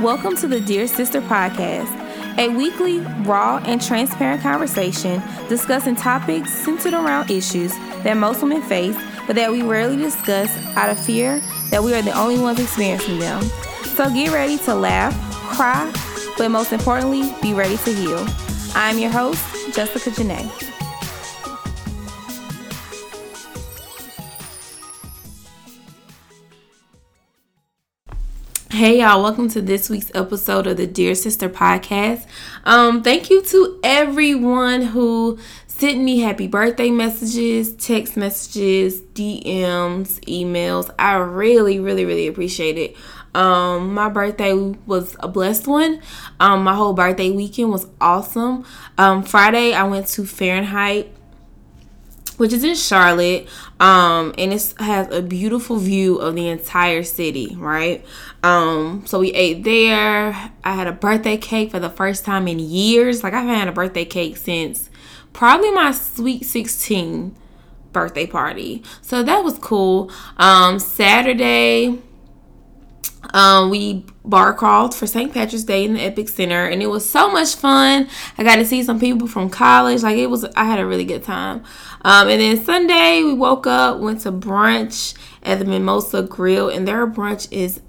Welcome to the Dear Sister Podcast, a weekly, raw, and transparent conversation discussing topics centered around issues that most women face, but that we rarely discuss out of fear that we are the only ones experiencing them. So get ready to laugh, cry, but most importantly, be ready to heal. I'm your host, Jessica Janae. Hey y'all, welcome to this week's episode of the Dear Sister podcast. Um, thank you to everyone who sent me happy birthday messages, text messages, DMs, emails. I really, really, really appreciate it. Um, my birthday was a blessed one. Um, my whole birthday weekend was awesome. Um, Friday I went to Fahrenheit which is in Charlotte. Um, and it has a beautiful view of the entire city, right? Um, so we ate there. I had a birthday cake for the first time in years. Like I haven't had a birthday cake since probably my sweet 16 birthday party. So that was cool. Um, Saturday, um, we bar crawled for St. Patrick's Day in the EpiCentre, and it was so much fun. I got to see some people from college. Like it was, I had a really good time. Um, and then Sunday, we woke up, went to brunch at the Mimosa Grill, and their brunch is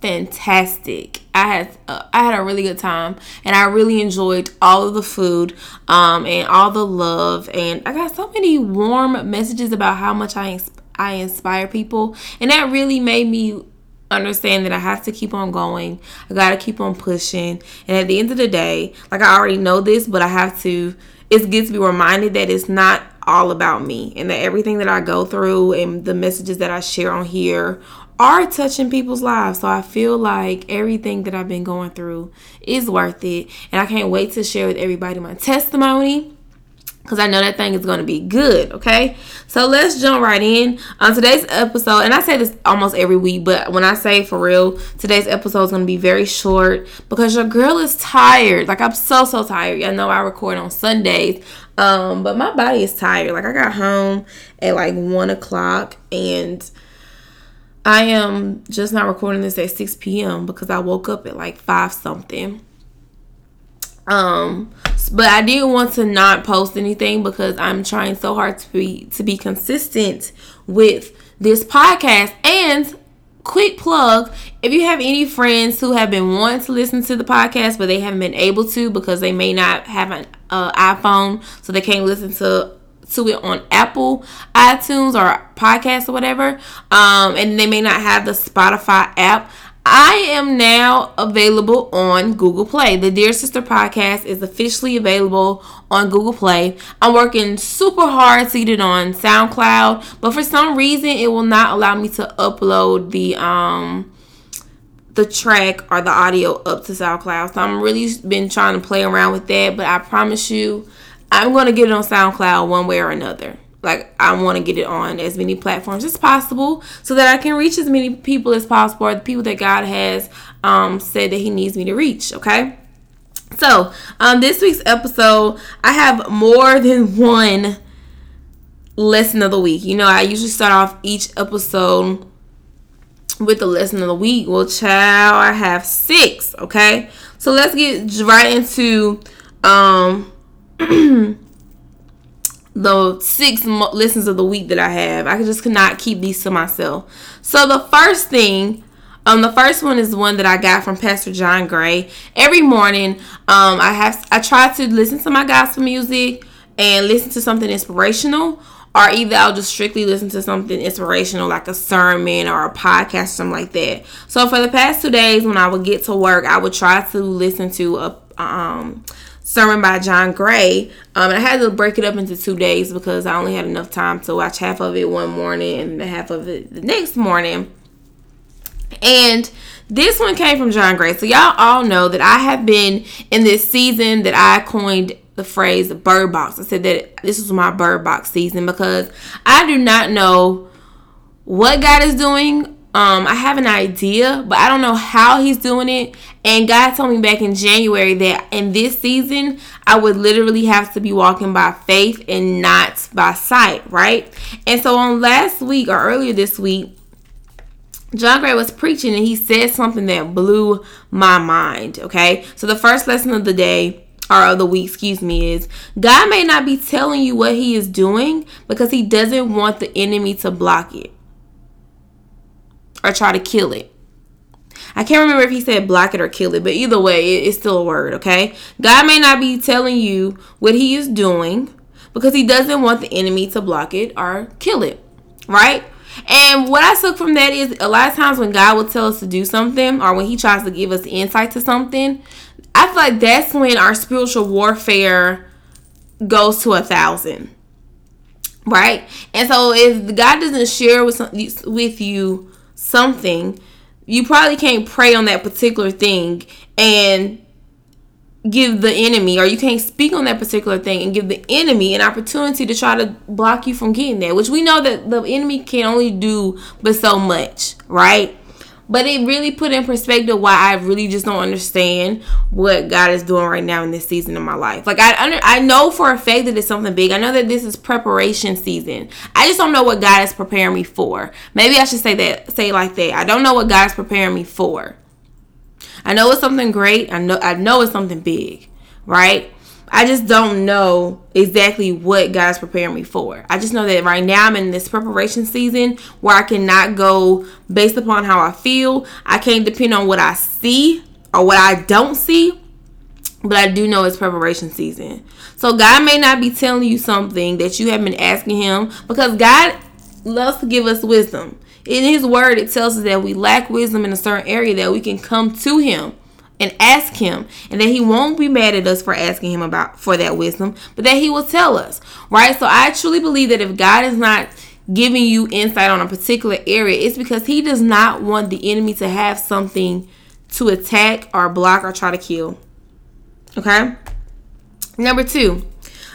fantastic. I had uh, I had a really good time, and I really enjoyed all of the food, um, and all the love, and I got so many warm messages about how much I I inspire people, and that really made me understand that I have to keep on going. I got to keep on pushing. And at the end of the day, like I already know this, but I have to it's good to be reminded that it's not all about me and that everything that I go through and the messages that I share on here are touching people's lives. So I feel like everything that I've been going through is worth it. And I can't wait to share with everybody my testimony because I know that thing is going to be good. Okay, so let's jump right in on today's episode. And I say this almost every week, but when I say for real, today's episode is going to be very short because your girl is tired. Like I'm so so tired. I know I record on Sundays, um, but my body is tired. Like I got home at like one o'clock and. I am just not recording this at 6 p.m. because I woke up at like 5 something. Um, but I didn't want to not post anything because I'm trying so hard to be to be consistent with this podcast. And quick plug if you have any friends who have been wanting to listen to the podcast but they haven't been able to because they may not have an uh, iphone so they can't listen to to it on apple itunes or podcast or whatever um, and they may not have the spotify app I am now available on Google Play. The Dear Sister podcast is officially available on Google Play. I'm working super hard to get it on SoundCloud, but for some reason it will not allow me to upload the um the track or the audio up to SoundCloud. So I'm really been trying to play around with that, but I promise you I'm going to get it on SoundCloud one way or another like I want to get it on as many platforms as possible so that I can reach as many people as possible or the people that God has um, said that he needs me to reach, okay? So, um this week's episode, I have more than one lesson of the week. You know, I usually start off each episode with the lesson of the week. Well, child, I have 6, okay? So, let's get right into um the six mo- listens of the week that I have. I just could not keep these to myself. So the first thing, um, the first one is one that I got from Pastor John Gray. Every morning, um, I have I try to listen to my gospel music and listen to something inspirational, or either I'll just strictly listen to something inspirational like a sermon or a podcast something like that. So for the past two days, when I would get to work, I would try to listen to a um sermon by John Gray. Um, and I had to break it up into two days because I only had enough time to watch half of it one morning and half of it the next morning. And this one came from John Gray. So y'all all know that I have been in this season that I coined the phrase bird box. I said that this was my bird box season because I do not know what God is doing um, I have an idea, but I don't know how he's doing it. And God told me back in January that in this season, I would literally have to be walking by faith and not by sight, right? And so on last week or earlier this week, John Gray was preaching and he said something that blew my mind. Okay. So the first lesson of the day or of the week, excuse me, is God may not be telling you what he is doing because he doesn't want the enemy to block it or try to kill it. I can't remember if he said block it or kill it, but either way, it's still a word, okay? God may not be telling you what he is doing because he doesn't want the enemy to block it or kill it, right? And what I took from that is a lot of times when God will tell us to do something or when he tries to give us insight to something, I feel like that's when our spiritual warfare goes to a thousand. Right? And so if God doesn't share with with you something, you probably can't pray on that particular thing and give the enemy or you can't speak on that particular thing and give the enemy an opportunity to try to block you from getting there which we know that the enemy can only do but so much right but it really put in perspective why I really just don't understand what God is doing right now in this season of my life. Like I under, I know for a fact that it's something big. I know that this is preparation season. I just don't know what God is preparing me for. Maybe I should say that say like that. I don't know what God is preparing me for. I know it's something great. I know I know it's something big, right? I just don't know exactly what God's preparing me for. I just know that right now I'm in this preparation season where I cannot go based upon how I feel. I can't depend on what I see or what I don't see. But I do know it's preparation season. So God may not be telling you something that you have been asking him because God loves to give us wisdom. In his word it tells us that we lack wisdom in a certain area that we can come to him and ask him and that he won't be mad at us for asking him about for that wisdom but that he will tell us right? So i truly believe that if god is not giving you insight on a particular area it's because he does not want the enemy to have something to attack or block or try to kill okay? Number two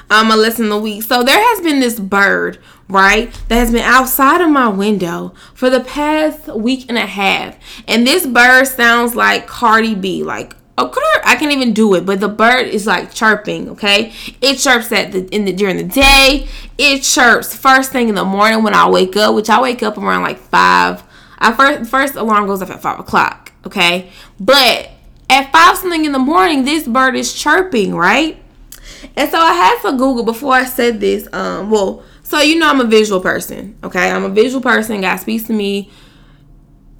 um, a lesson the week. So there has been this bird, right, that has been outside of my window for the past week and a half. And this bird sounds like Cardi B, like I can't even do it, but the bird is like chirping. Okay, it chirps at the in the during the day. It chirps first thing in the morning when I wake up, which I wake up around like five. I first first alarm goes off at five o'clock. Okay, but at five something in the morning, this bird is chirping, right? And so I had to Google before I said this. Um, well, so you know I'm a visual person. Okay, I'm a visual person. God speaks to me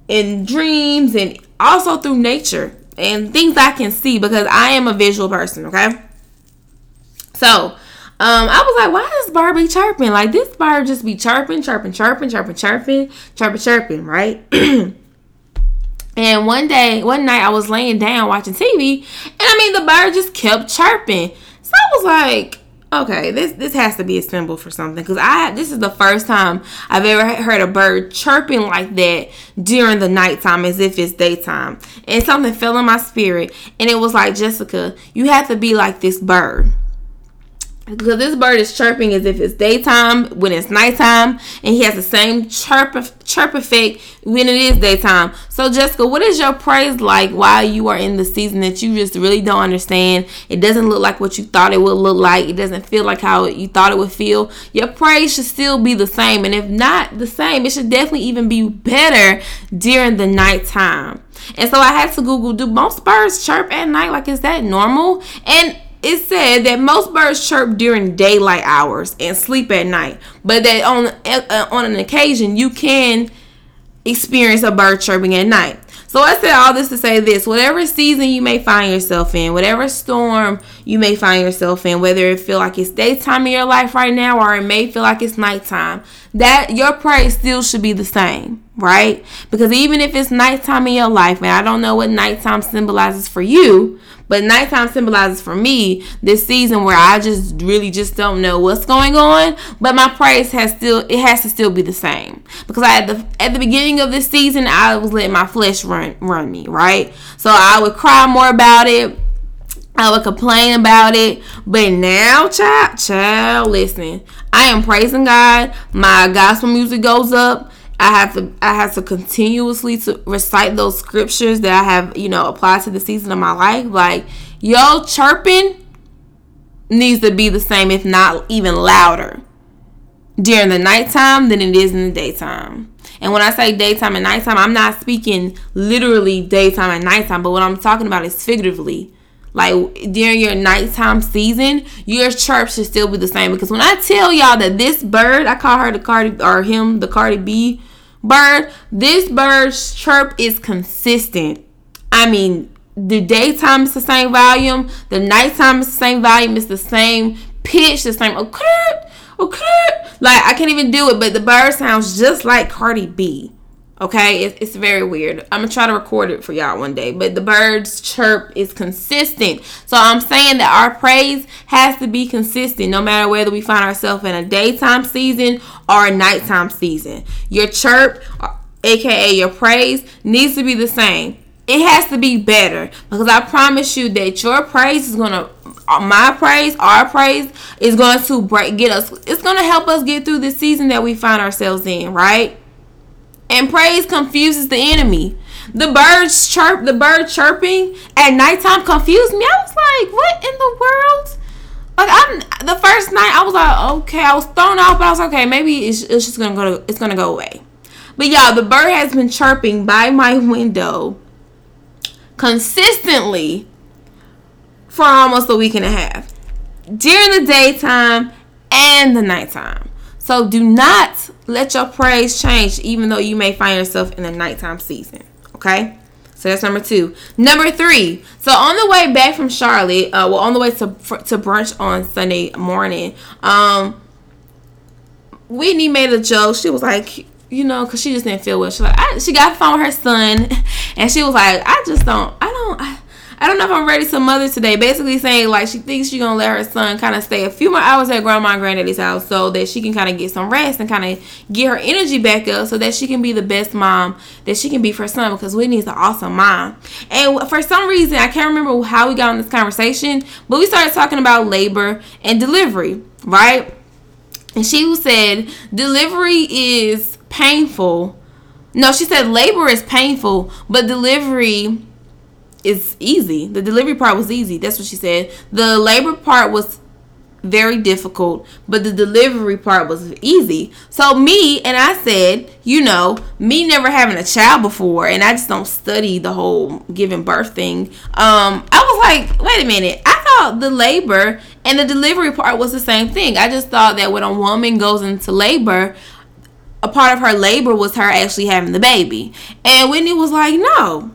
in dreams and also through nature and things I can see because I am a visual person. Okay, so. Um, I was like, why is Barbie chirping? Like this bird just be chirping, chirping, chirping, chirping, chirping, chirping, chirping, right? and one day, one night, I was laying down watching TV, and I mean, the bird just kept chirping. So I was like, okay, this this has to be a symbol for something because I this is the first time I've ever heard a bird chirping like that during the nighttime as if it's daytime. And something fell in my spirit, and it was like Jessica, you have to be like this bird because this bird is chirping as if it's daytime when it's nighttime and he has the same chirp chirp effect when it is daytime. So jessica what is your praise like while you are in the season that you just really don't understand? It doesn't look like what you thought it would look like. It doesn't feel like how you thought it would feel. Your praise should still be the same and if not the same it should definitely even be better during the nighttime. And so i had to google do most birds chirp at night? Like is that normal? And it said that most birds chirp during daylight hours and sleep at night, but that on uh, on an occasion you can experience a bird chirping at night. So I said all this to say this whatever season you may find yourself in, whatever storm you may find yourself in, whether it feel like it's daytime in your life right now or it may feel like it's nighttime, that your praise still should be the same, right? Because even if it's nighttime in your life, and I don't know what nighttime symbolizes for you, but nighttime symbolizes for me this season where I just really just don't know what's going on. But my praise has still it has to still be the same because I, at the at the beginning of this season I was letting my flesh run run me right. So I would cry more about it. I would complain about it, but now, child, child, listen. I am praising God. My gospel music goes up. I have to I have to continuously to recite those scriptures that I have, you know, applied to the season of my life. Like, yo, chirping needs to be the same, if not even louder, during the nighttime than it is in the daytime. And when I say daytime and nighttime, I'm not speaking literally daytime and nighttime, but what I'm talking about is figuratively. Like during your nighttime season, your chirp should still be the same. Because when I tell y'all that this bird, I call her the Cardi or him the Cardi B bird, this bird's chirp is consistent. I mean, the daytime is the same volume, the nighttime is the same volume, it's the same pitch, the same okay, okay. Like I can't even do it, but the bird sounds just like Cardi B. Okay, it's, it's very weird. I'm gonna try to record it for y'all one day, but the bird's chirp is consistent. So I'm saying that our praise has to be consistent no matter whether we find ourselves in a daytime season or a nighttime season. Your chirp, aka your praise, needs to be the same. It has to be better because I promise you that your praise is gonna my praise, our praise is going to break get us it's going to help us get through the season that we find ourselves in, right? And praise confuses the enemy. The birds chirp, the bird chirping at nighttime confused me. I was like, what in the world? Like I'm the first night I was like, okay, I was thrown off, but I was like, okay, maybe it's, it's just gonna go it's gonna go away. But y'all, the bird has been chirping by my window consistently for almost a week and a half during the daytime and the nighttime. So do not let your praise change, even though you may find yourself in the nighttime season. Okay. So that's number two. Number three. So on the way back from Charlotte, uh, well, on the way to to brunch on Sunday morning, um, Whitney made a joke. She was like, you know, because she just didn't feel well. She like, I, she got the phone with her son, and she was like, I just don't, I don't. I, I don't know if I'm ready to mother today. Basically saying like she thinks she's gonna let her son kind of stay a few more hours at grandma and granddaddy's house so that she can kind of get some rest and kind of get her energy back up so that she can be the best mom that she can be for her son because Whitney's an awesome mom. And for some reason I can't remember how we got on this conversation, but we started talking about labor and delivery, right? And she said delivery is painful. No, she said labor is painful, but delivery is easy. The delivery part was easy. That's what she said. The labor part was very difficult, but the delivery part was easy. So me and I said, you know, me never having a child before, and I just don't study the whole giving birth thing. Um, I was like, wait a minute. I thought the labor and the delivery part was the same thing. I just thought that when a woman goes into labor, a part of her labor was her actually having the baby. And Whitney was like, no,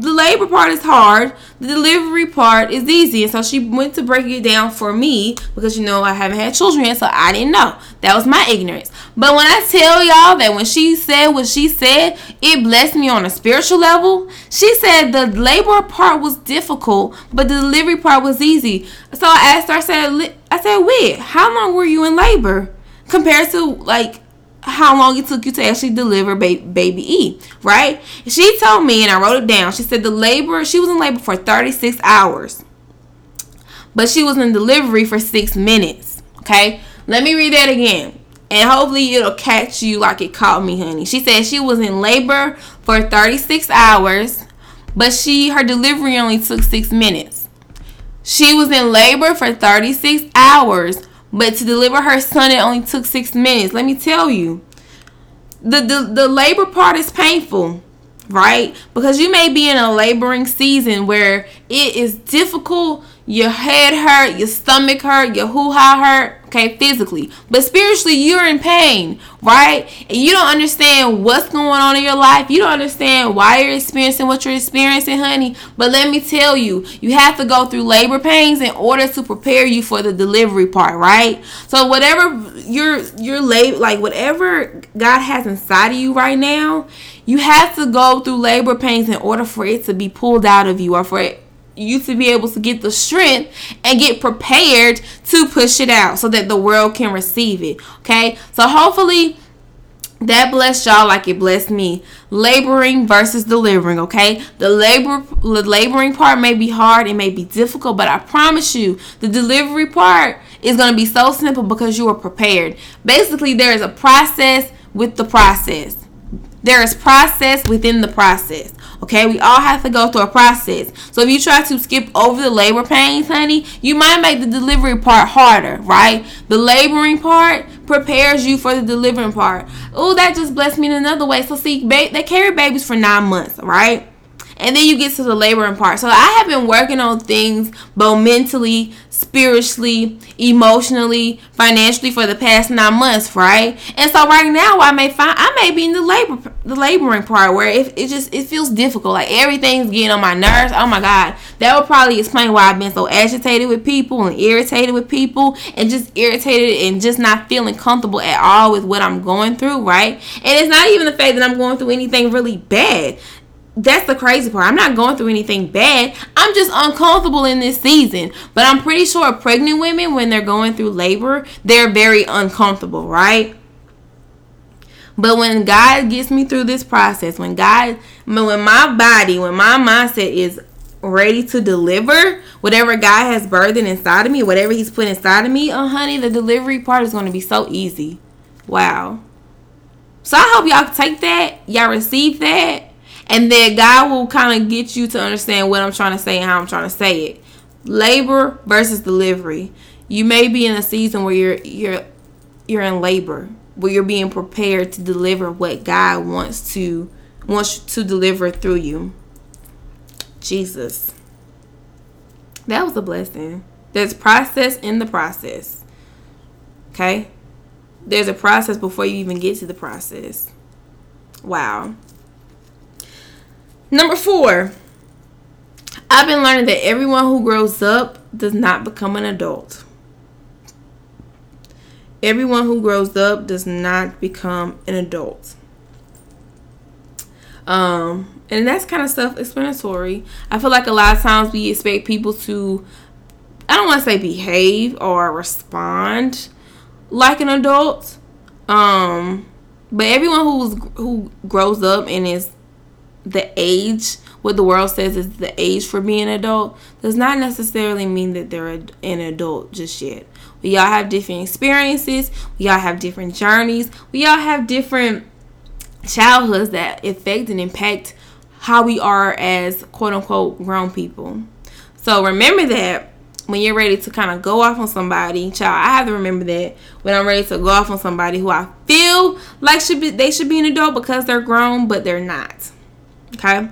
the labor part is hard the delivery part is easy. And so she went to break it down for me because you know i haven't had children yet so i didn't know. That was my ignorance. But when i tell y'all that when she said what she said it blessed me on a spiritual level. She said the labor part was difficult but the delivery part was easy. So i asked her i said i said wait how long were you in labor compared to like how long it took you to actually deliver ba- baby E, right? She told me, and I wrote it down. She said the labor, she was in labor for 36 hours, but she was in delivery for six minutes. Okay, let me read that again, and hopefully it'll catch you like it caught me, honey. She said she was in labor for 36 hours, but she her delivery only took six minutes. She was in labor for 36 hours, but to deliver her son, it only took six minutes. Let me tell you, the, the, the labor part is painful, right? Because you may be in a laboring season where it is difficult your head hurt, your stomach hurt, your hoo ha hurt, okay, physically. But spiritually, you're in pain, right? And you don't understand what's going on in your life. You don't understand why you're experiencing what you're experiencing, honey. But let me tell you, you have to go through labor pains in order to prepare you for the delivery part, right? So whatever you're you're late, like whatever God has inside of you right now, you have to go through labor pains in order for it to be pulled out of you or for it you to be able to get the strength and get prepared to push it out so that the world can receive it. Okay, so hopefully that blessed y'all like it blessed me. Laboring versus delivering, okay? The labor the laboring part may be hard, it may be difficult, but I promise you, the delivery part is going to be so simple because you are prepared. Basically, there is a process with the process. There is process within the process. Okay, we all have to go through a process. So if you try to skip over the labor pains, honey, you might make the delivery part harder, right? The laboring part prepares you for the delivering part. Oh, that just blessed me in another way. So see, ba- they carry babies for nine months, right? And then you get to the laboring part. So I have been working on things both mentally, spiritually, emotionally, financially for the past nine months, right? And so right now I may find I may be in the labor the laboring part where it, it just it feels difficult. Like everything's getting on my nerves. Oh my god. That would probably explain why I've been so agitated with people and irritated with people and just irritated and just not feeling comfortable at all with what I'm going through, right? And it's not even the fact that I'm going through anything really bad that's the crazy part. I'm not going through anything bad. I'm just uncomfortable in this season. But I'm pretty sure pregnant women, when they're going through labor, they're very uncomfortable, right? But when God gets me through this process, when God, when my body, when my mindset is ready to deliver whatever God has birthed inside of me, whatever He's put inside of me, oh honey, the delivery part is going to be so easy. Wow. So I hope y'all take that, y'all receive that, and then God will kind of get you to understand what I'm trying to say and how I'm trying to say it. Labor versus delivery. You may be in a season where you're you're you're in labor, where you're being prepared to deliver what God wants to wants to deliver through you. Jesus. That was a blessing. There's process in the process. Okay? There's a process before you even get to the process. Wow. Number four, I've been learning that everyone who grows up does not become an adult. Everyone who grows up does not become an adult. Um, and that's kind of self-explanatory. I feel like a lot of times we expect people to, I don't want to say behave or respond like an adult. Um, but everyone who's who grows up and is the age, what the world says is the age for being adult, does not necessarily mean that they're an adult just yet. We all have different experiences, we all have different journeys, we all have different childhoods that affect and impact how we are as quote unquote grown people. So remember that when you're ready to kind of go off on somebody, child, I have to remember that when I'm ready to go off on somebody who I feel like should be they should be an adult because they're grown, but they're not. Okay.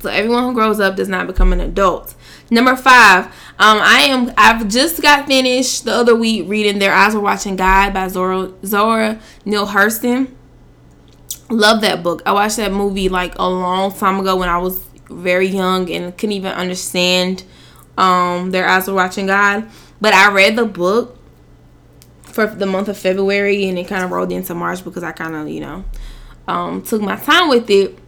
So everyone who grows up does not become an adult. Number five, um, I am. I've just got finished the other week reading "Their Eyes Were Watching God" by Zora Zora Neale Hurston. Love that book. I watched that movie like a long time ago when I was very young and couldn't even understand um, "Their Eyes Were Watching God." But I read the book for the month of February and it kind of rolled into March because I kind of you know um, took my time with it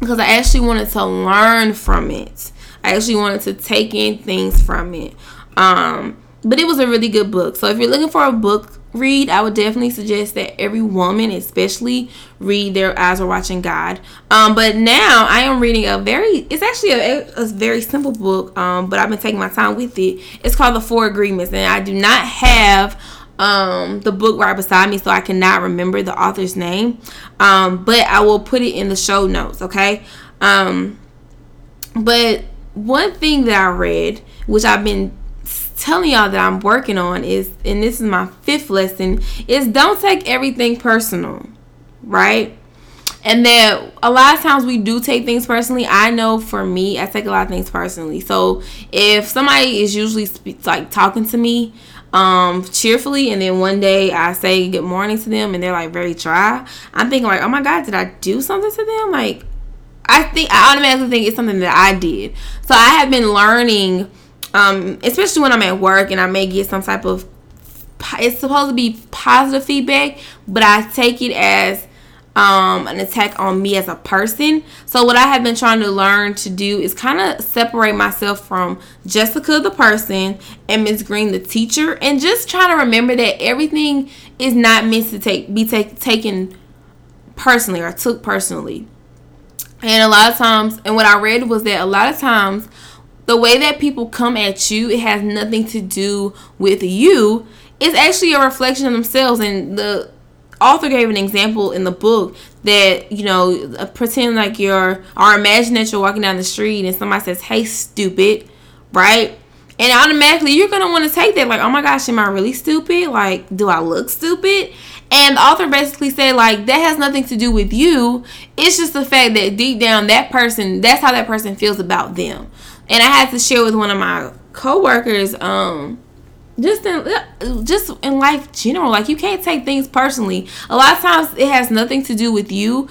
because I actually wanted to learn from it. I actually wanted to take in things from it. Um, but it was a really good book. So if you're looking for a book read, I would definitely suggest that every woman, especially, read Their Eyes Are Watching God. Um, but now I am reading a very, it's actually a, a very simple book, um, but I've been taking my time with it. It's called The Four Agreements, and I do not have um the book right beside me so I cannot remember the author's name. Um but I will put it in the show notes, okay? Um but one thing that I read, which I've been telling y'all that I'm working on is and this is my fifth lesson is don't take everything personal, right? And that a lot of times we do take things personally. I know for me, I take a lot of things personally. So if somebody is usually like talking to me, um, cheerfully, and then one day I say good morning to them, and they're like very dry. I'm thinking like, oh my god, did I do something to them? Like, I think I automatically think it's something that I did. So I have been learning, um, especially when I'm at work and I may get some type of it's supposed to be positive feedback, but I take it as um, an attack on me as a person. So what I have been trying to learn to do is kind of separate myself from Jessica the person and Miss Green the teacher, and just trying to remember that everything is not meant to take be take, taken personally or took personally. And a lot of times, and what I read was that a lot of times, the way that people come at you, it has nothing to do with you. It's actually a reflection of themselves and the author gave an example in the book that you know pretend like you're or imagine that you're walking down the street and somebody says hey stupid right? And automatically you're gonna want to take that like oh my gosh am i really stupid? Like do i look stupid? And the author basically said like that has nothing to do with you. It's just the fact that deep down that person that's how that person feels about them. And i had to share with one of my coworkers um just in uh, just in life general like you can't take things personally a lot of times it has nothing to do with you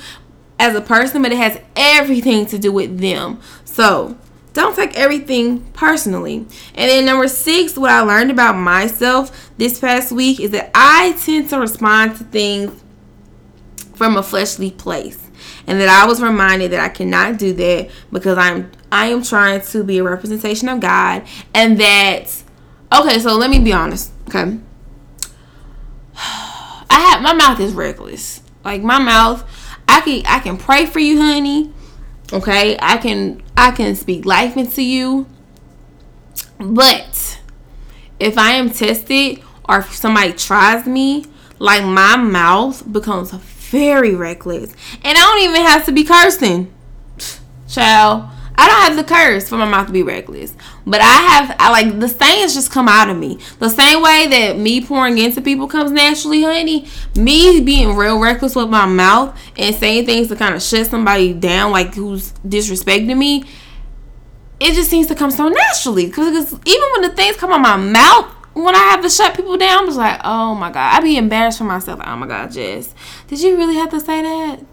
as a person but it has everything to do with them so don't take everything personally. And then number six, what I learned about myself this past week is that I tend to respond to things from a fleshly place. And that I was reminded that I cannot do that because I'm I am trying to be a representation of God and that okay, so let me be honest, okay? I have my mouth is reckless. Like my mouth, I can I can pray for you, honey. Okay, I can I can speak life into you. But if I am tested or if somebody tries me, like my mouth becomes very reckless. And I don't even have to be cursing. Child. I don't have the curse for my mouth to be reckless. But I have I like the sayings just come out of me. The same way that me pouring into people comes naturally, honey. Me being real reckless with my mouth and saying things to kind of shut somebody down, like who's disrespecting me, it just seems to come so naturally. Because even when the things come out my mouth, when I have to shut people down, I'm just like, oh my god, I'd be embarrassed for myself. Oh my god, Jess, did you really have to say that?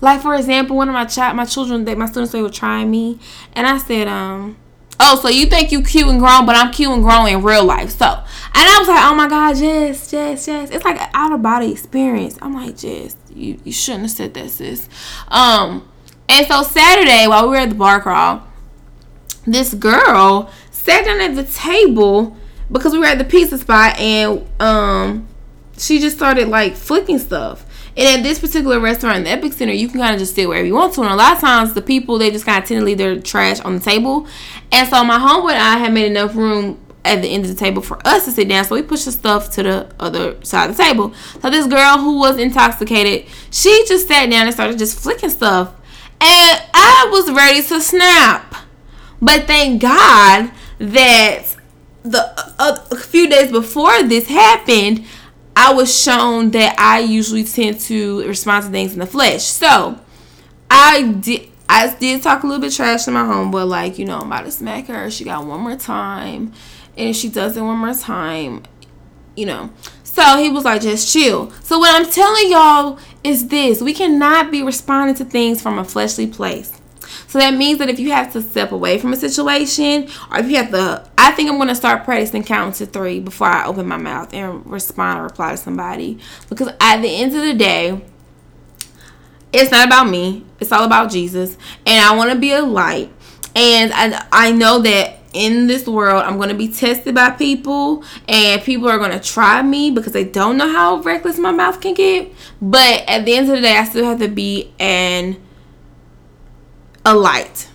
Like for example, one of my child, my children, that my students they were trying me, and I said, um, oh, so you think you cute and grown, but I'm cute and grown in real life. So, and I was like, oh my god, Jess, Jess, Jess. It's like an out of body experience. I'm like, Jess, you you shouldn't have said that, sis. Um, and so Saturday while we were at the bar crawl, this girl sat down at the table because we were at the pizza spot, and um, she just started like flicking stuff. And at this particular restaurant in the EpiCentre, you can kind of just sit wherever you want to. And a lot of times, the people they just kind of tend to leave their trash on the table. And so my homeboy and I had made enough room at the end of the table for us to sit down. So we pushed the stuff to the other side of the table. So this girl who was intoxicated, she just sat down and started just flicking stuff. And I was ready to snap. But thank God that the uh, a few days before this happened, I was shown that I usually tend to respond to things in the flesh. So I did. I did talk a little bit trash to my homeboy, like, you know, I'm about to smack her. She got one more time. And if she does it one more time, you know. So he was like, just chill. So what I'm telling y'all is this we cannot be responding to things from a fleshly place. So that means that if you have to step away from a situation, or if you have to, I think I'm going to start practicing counting to three before I open my mouth and respond or reply to somebody. Because at the end of the day, it's not about me, it's all about Jesus. And I want to be a light. And I, I know that in this world, I'm going to be tested by people, and people are going to try me because they don't know how reckless my mouth can get. But at the end of the day, I still have to be an a light.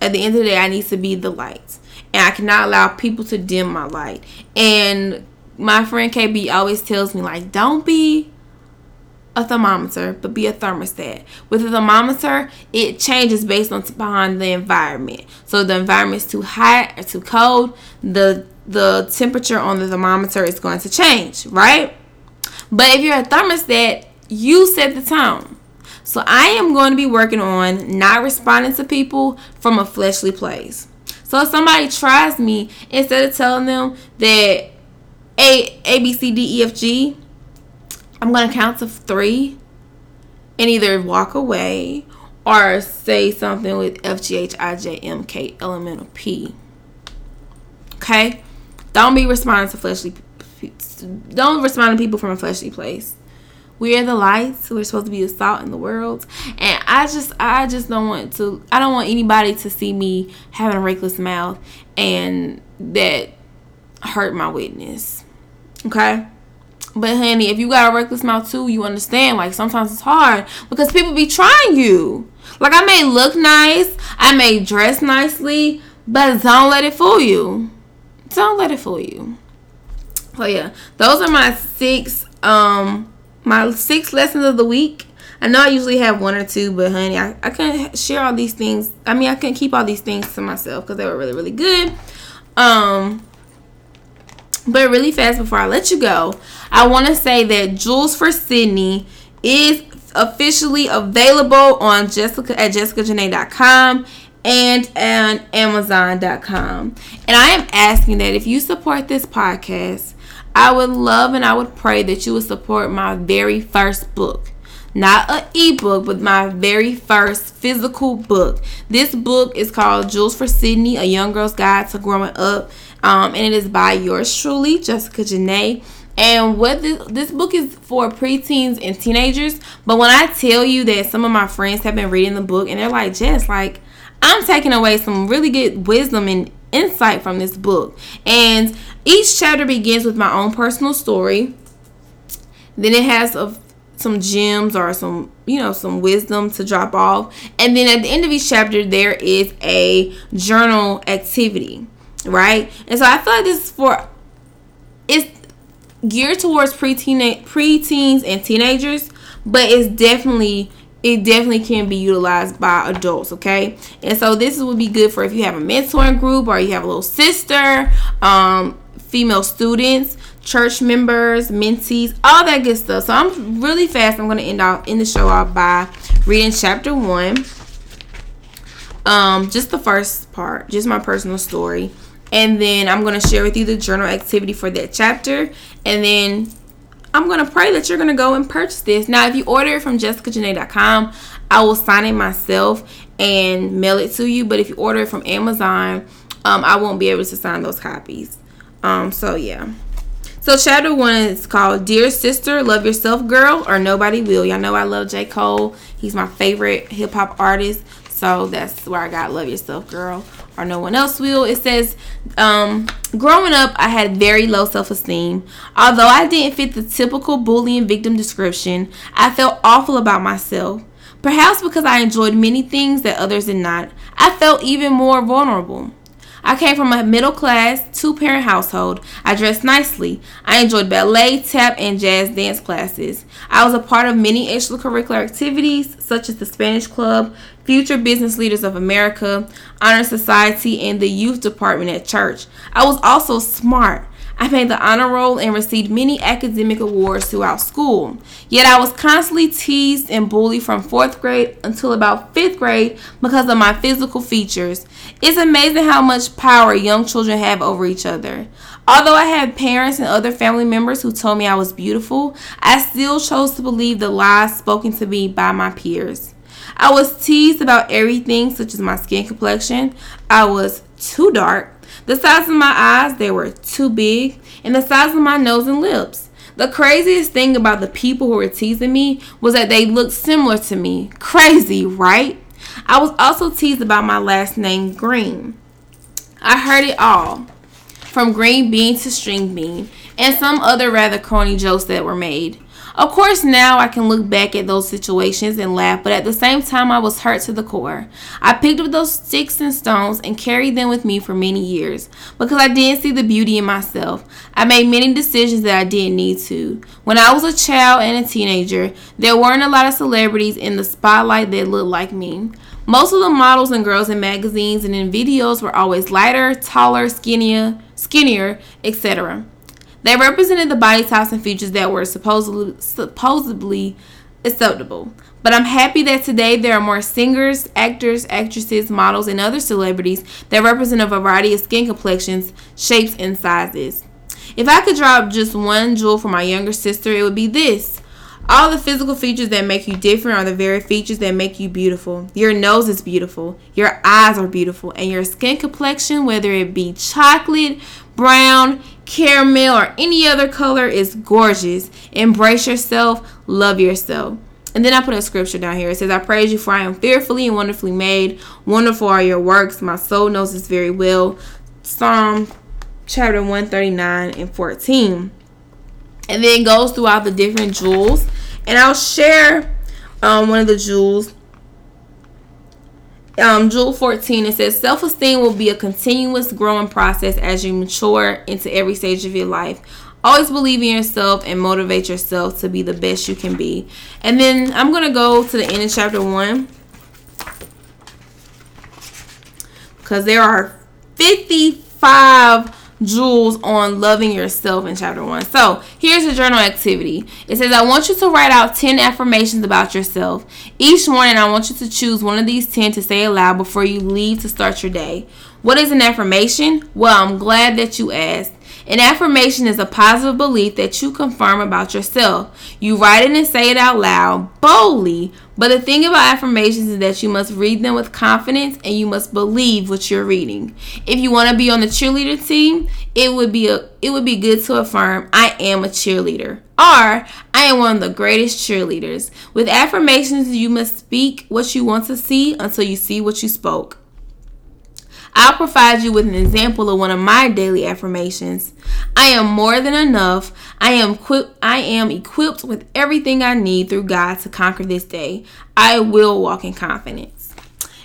At the end of the day, I need to be the light. And I cannot allow people to dim my light. And my friend KB always tells me, like, don't be a thermometer, but be a thermostat. With a thermometer, it changes based on behind the environment. So the environment is too hot or too cold, the the temperature on the thermometer is going to change, right? But if you're a thermostat, you set the tone. So I am going to be working on not responding to people from a fleshly place. So if somebody tries me, instead of telling them that A A B C D E F G, I'm gonna count to three and either walk away or say something with F G H I J M K elemental P. Okay? Don't be responding to fleshly don't respond to people from a fleshly place. We are the lights. We're supposed to be the salt in the world. And I just I just don't want to I don't want anybody to see me having a reckless mouth and that hurt my witness. Okay? But honey, if you got a reckless mouth too, you understand. Like sometimes it's hard because people be trying you. Like I may look nice, I may dress nicely, but don't let it fool you. Don't let it fool you. So yeah, those are my six um my six lessons of the week. I know I usually have one or two, but honey, I, I couldn't share all these things. I mean, I couldn't keep all these things to myself because they were really, really good. Um, but really fast before I let you go, I want to say that Jewels for Sydney is officially available on Jessica at jessicajanae.com and on amazon.com. And I am asking that if you support this podcast, I would love and I would pray that you would support my very first book. Not an ebook, but my very first physical book. This book is called Jewels for Sydney, A Young Girl's Guide to Growing Up. Um, and it is by yours truly, Jessica Janae. And what this, this book is for preteens and teenagers. But when I tell you that some of my friends have been reading the book and they're like, Jess, like, I'm taking away some really good wisdom and insight from this book. And each chapter begins with my own personal story. Then it has a, some gems or some, you know, some wisdom to drop off. And then at the end of each chapter, there is a journal activity, right? And so I feel like this is for, it's geared towards preteen, preteens and teenagers, but it's definitely it definitely can be utilized by adults okay and so this would be good for if you have a mentoring group or you have a little sister um, female students church members mentees all that good stuff so i'm really fast i'm to end off in the show off by reading chapter one um just the first part just my personal story and then I'm to share with you the journal activity for that chapter. And then I'm to pray that you're to go and purchase this. Now, if you order it from jessicajanae.com, I will sign it myself and mail it to you. But if you order it from Amazon, um, I won't be able to sign those copies. Um, so, yeah. So, chapter one is called Dear Sister, Love Yourself Girl, or Nobody Will. Y'all know I love J. Cole. He's my favorite hip hop artist. So, that's where I got Love Yourself Girl or no one else will. It says, um, growing up, I had very low self esteem. Although I didn't fit the typical bullying victim description, I felt awful about myself. Perhaps because I enjoyed many things that others did not, I felt even more vulnerable. I came from a middle class, two parent household. I dressed nicely. I enjoyed ballet, tap, and jazz dance classes. I was a part of many extracurricular activities such as the Spanish Club, Future Business Leaders of America, Honor Society, and the Youth Department at church. I was also smart. I made the honor roll and received many academic awards throughout school. Yet I was constantly teased and bullied from fourth grade until about fifth grade because of my physical features. It's amazing how much power young children have over each other. Although I had parents and other family members who told me I was beautiful, I still chose to believe the lies spoken to me by my peers. I was teased about everything, such as my skin complexion. I was too dark. The size of my eyes, they were too big. And the size of my nose and lips. The craziest thing about the people who were teasing me was that they looked similar to me. Crazy, right? I was also teased about my last name, Green. I heard it all from green bean to string bean and some other rather corny jokes that were made. Of course, now I can look back at those situations and laugh, but at the same time, I was hurt to the core. I picked up those sticks and stones and carried them with me for many years because I didn't see the beauty in myself. I made many decisions that I didn't need to. When I was a child and a teenager, there weren't a lot of celebrities in the spotlight that looked like me. Most of the models and girls in magazines and in videos were always lighter, taller, skinnier, skinnier, etc. They represented the body types and features that were supposedly supposedly acceptable. But I'm happy that today there are more singers, actors, actresses, models, and other celebrities that represent a variety of skin complexions, shapes, and sizes. If I could drop just one jewel for my younger sister, it would be this. All the physical features that make you different are the very features that make you beautiful. Your nose is beautiful, your eyes are beautiful, and your skin complexion, whether it be chocolate, brown, caramel, or any other color is gorgeous. Embrace yourself, love yourself. And then I put a scripture down here. It says, I praise you for I am fearfully and wonderfully made. Wonderful are your works. My soul knows this very well. Psalm chapter 139 and 14. And then goes throughout the different jewels. And I'll share um, one of the jewels um, Jewel 14, it says self esteem will be a continuous growing process as you mature into every stage of your life. always believe in yourself and motivate yourself to be the best you can be. And then I'm going to go to the end of chapter 1 because there are 55 jewels on loving yourself in chapter 1. So, here's a journal activity. It says, I want you to write out 10 affirmations about yourself. Each morning, I want you to choose one of these 10 to say aloud before you leave to start your day. What is an affirmation? Well, I'm glad that you asked. An affirmation is a positive belief that you confirm about yourself. You write it and say it out loud, boldly. But the thing about affirmations is that you must read them with confidence and you must believe what you're reading. If you want to be on the cheerleader team, it would be a it would be good to affirm I am a cheerleader or I am one of the greatest cheerleaders. With affirmations, you must speak what you want to see until you see what you spoke. I'll provide you with an example of one of my daily affirmations. I am more than enough. I am equipped I am equipped with everything I need through God to conquer this day. I will walk in confidence.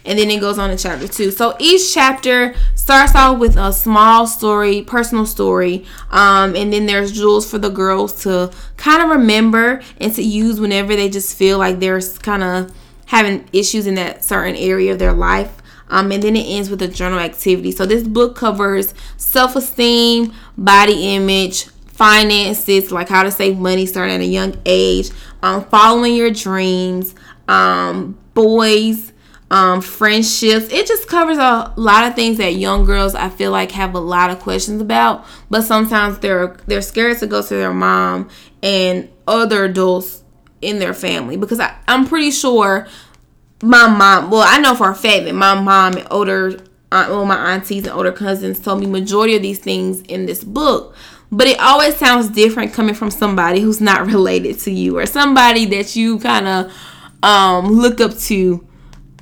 And then it goes on to chapter 2. So each chapter starts off with a small story, personal story. Um, and then there's jewels for the girls to kind of remember and to use whenever they just feel like they're kind of having issues in that certain area of their life. Um, and then it ends with a journal activity. So this book covers self esteem, body image, finances, like how to save money starting at a young age, um, following your dreams, um, boys, um, friendships. It just covers a lot of things that young girls I feel like have a lot of questions about, but sometimes they're they're scared to go to their mom and other adults in their family because I, I'm pretty sure my mom, well, I know for a fact that my mom and older, uh, well, my aunties and older cousins told me majority of these things in this book. But it always sounds different coming from somebody who's not related to you or somebody that you kind of um, look up to,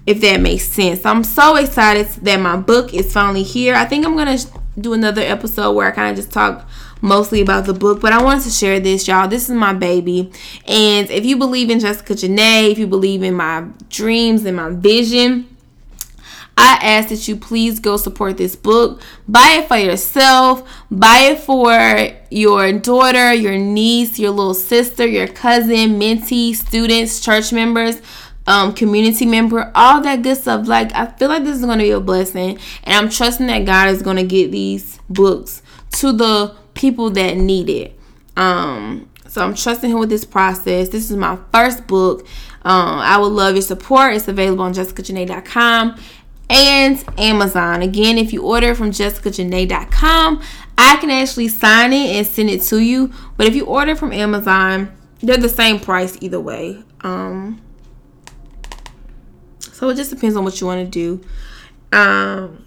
if that makes sense. I'm so excited that my book is finally here. I think I'm gonna do another episode where I kind of just talk mostly about the book, but I wanted to share this, y'all. This is my baby. And if you believe in Jessica Janae, if you believe in my dreams and my vision, I ask that you please go support this book. Buy it for yourself. Buy it for your daughter, your niece, your little sister, your cousin, mentee, students, church members, um, community member, all that good stuff. Like, I feel like this is going to be a blessing. And I'm trusting that God is going to get these books to the people that need it. Um, so I'm trusting him with this process. This is my first book. Um, I would love your support. It's available on jessicajanae.com and Amazon. Again, if you order from jessicajanae.com, I can actually sign it and send it to you. But if you order from Amazon, they're the same price either way. Um, so it just depends on what you want to do. Um,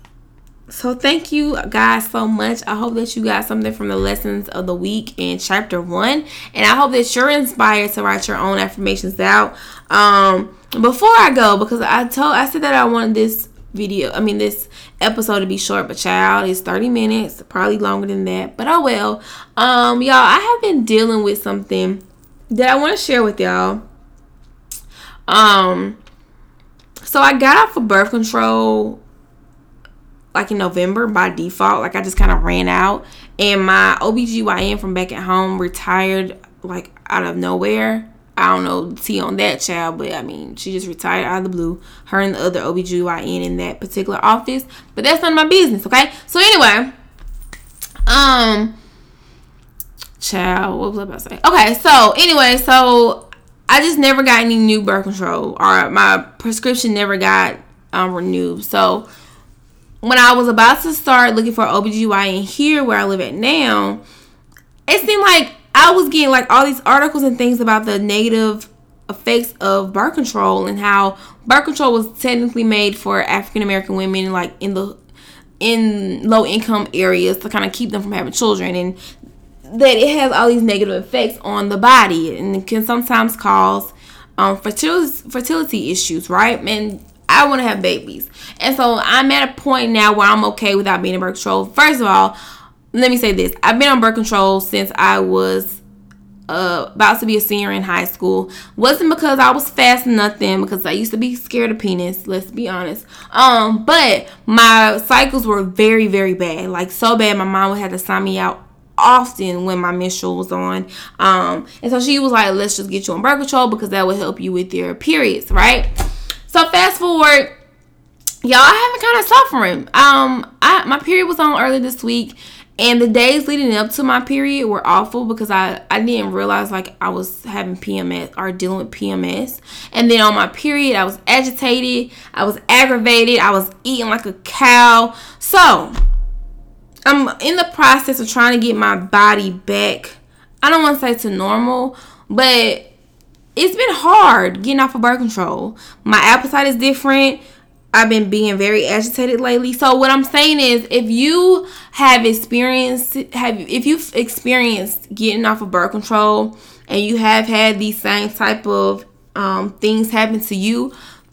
so thank you guys so much. I hope that you got something from the lessons of the week in chapter one, and I hope that you're inspired to write your own affirmations out. Um, before I go, because I told I said that I wanted this video, I mean this episode to be short, but child, it's 30 minutes, probably longer than that. But oh well. Um, y'all, I have been dealing with something that I want to share with y'all. Um, so I got off of birth control like in November by default. Like I just kind of ran out. And my OBGYN from back at home retired like out of nowhere. I don't know T on that child, but I mean, she just retired out of the blue. Her and the other OBGYN in that particular office. But that's none of my business, okay? So anyway, um child, what was I about to say? Okay, so anyway, so I just never got any new birth control or my prescription never got um renewed. So when I was about to start looking for OBGYN here where I live at now, it seemed like I was getting like all these articles and things about the negative effects of birth control and how birth control was technically made for African American women like in the in low income areas to kind of keep them from having children and that it has all these negative effects on the body and can sometimes cause um, fertility, fertility issues, right? And I want to have babies. And so I'm at a point now where I'm okay without being in birth control. First of all, let me say this. I've been on birth control since I was uh, about to be a senior in high school. Wasn't because I was fast nothing, because I used to be scared of penis, let's be honest. Um, but my cycles were very, very bad. Like so bad my mom would have to sign me out often when my menstrual was on. Um, and so she was like, let's just get you on birth control because that will help you with your periods, right? So fast forward, y'all, I have been kind of suffering. Um, I my period was on early this week. And the days leading up to my period were awful because I, I didn't realize like I was having PMS or dealing with PMS. And then on my period, I was agitated, I was aggravated, I was eating like a cow. So I'm in the process of trying to get my body back. I don't want to say to normal, but it's been hard getting off of birth control. My appetite is different. I've been being very agitated lately. So what I'm saying is if you have experienced have if you've experienced getting off of birth control and you have had these same type of um, things happen to you,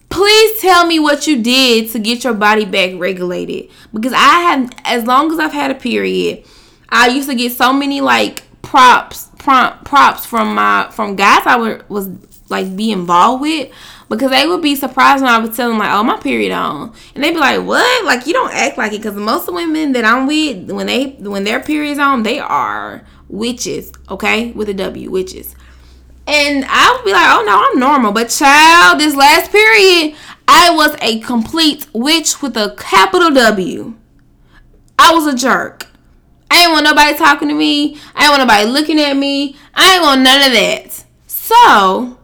please tell me what you did to get your body back regulated. Because I have as long as I've had a period, I used to get so many like props prompt props from my from guys I would, was like be involved with because they would be surprised when I would tell them like, "Oh, my period on," and they'd be like, "What? Like you don't act like it?" Because most women that I'm with, when they when their periods on, they are witches. Okay, with a W, witches. And I would be like, "Oh no, I'm normal." But child, this last period, I was a complete witch with a capital W. I was a jerk. I ain't want nobody talking to me. I ain't want nobody looking at me. I ain't want none of that. So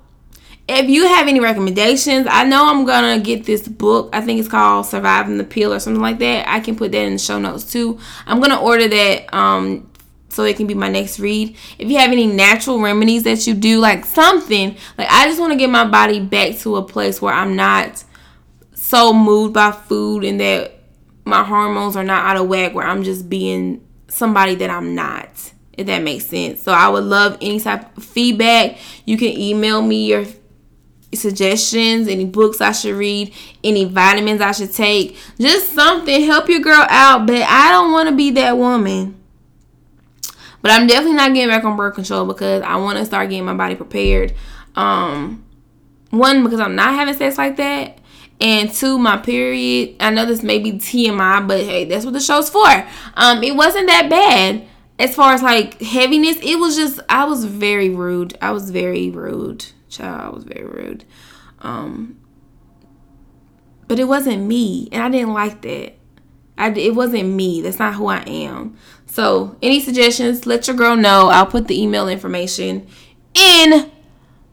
if you have any recommendations, I know I'm gonna get this book. I think it's called Surviving the Pill or something like that. I can put that in the show notes too. I'm gonna order that um so it can be my next read. If you have any natural remedies that you do, like something, like I just want to get my body back to a place where I'm not so moved by food and that my hormones are not out of whack where I'm just being somebody that I'm not. If that makes sense. So I would love any type of feedback. You can email me your suggestions, any books I should read, any vitamins I should take, just something help your girl out. But I don't want to be that woman. But I'm definitely not getting back on birth control because I want to start getting my body prepared. Um, one because I'm not having sex like that, and two, my period. I know this may be TMI, but hey, that's what the show's for. Um, it wasn't that bad as far as like heaviness. It was just I was very rude. I was very rude child I was very rude. Um, but it wasn't me, and I didn't like that. I, it wasn't me. That's not who I am. So, any suggestions, let your girl know. I'll put the email information in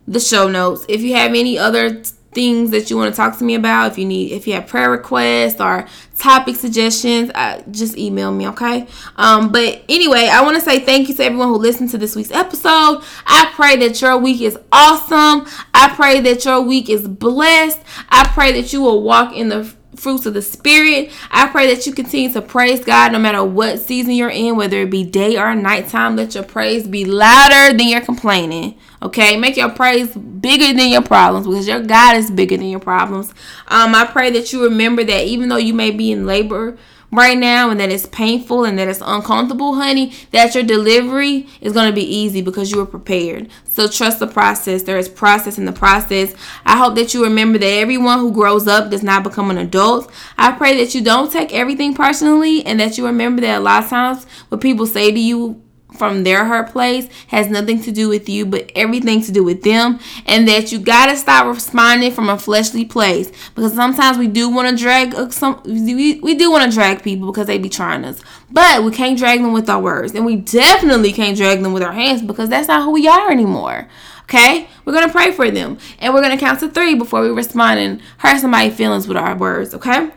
the show notes. If you have any other things that you want to talk to me about, if you need, if you have prayer requests or topic suggestions, uh, just email me, okay? Um, but anyway, I want to say thank you to everyone who listened to this week's episode. I pray that your week is awesome. I pray that your week is blessed. I pray that you will walk in the fruits of the spirit. I pray that you continue to praise God no matter what season you're in, whether it be day or nighttime. Let your praise be louder than your complaining. Okay, make your praise bigger than your problems because your God is bigger than your problems. Um, I pray that you remember that even though you may be in labor right now and that it's painful and that it's uncomfortable, honey, that your delivery is going to be easy because you were prepared. So trust the process. There is process in the process. I hope that you remember that everyone who grows up does not become an adult. I pray that you don't take everything personally and that you remember that a lot of times what people say to you from their hurt place has nothing to do with you but everything to do with them and that you got to stop responding from a fleshly place. Because sometimes we do want to drag uh, some we, we do want to drag people because they be trying us. But we can't drag them with our words and we definitely can't drag them with our hands because that's not who we are anymore okay? We're gonna pray for them and we're gonna count to three before we respond and hurt somebody's feelings with our words okay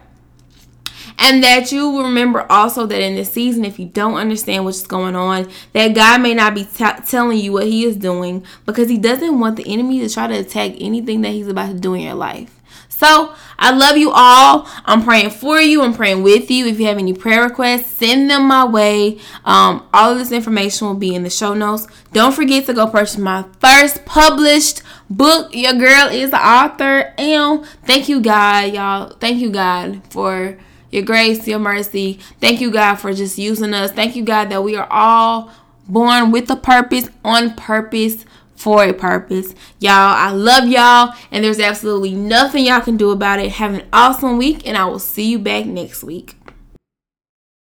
and that you remember also that in this season, if you don't understand what's going on, that God may not be t- telling you what He is doing because He doesn't want the enemy to try to attack anything that He's about to do in your life. So I love you all. I'm praying for you. I'm praying with you. If you have any prayer requests, send them my way. Um, all of this information will be in the show notes. Don't forget to go purchase my first published book. Your girl is the author. And thank you, God, y'all. Thank you, God, for your grace, your mercy. Thank you, God, for just using us. Thank you, God, that we are all born with a purpose, on purpose, for a purpose. Y'all, I love y'all, and there's absolutely nothing y'all can do about it. Have an awesome week, and I will see you back next week.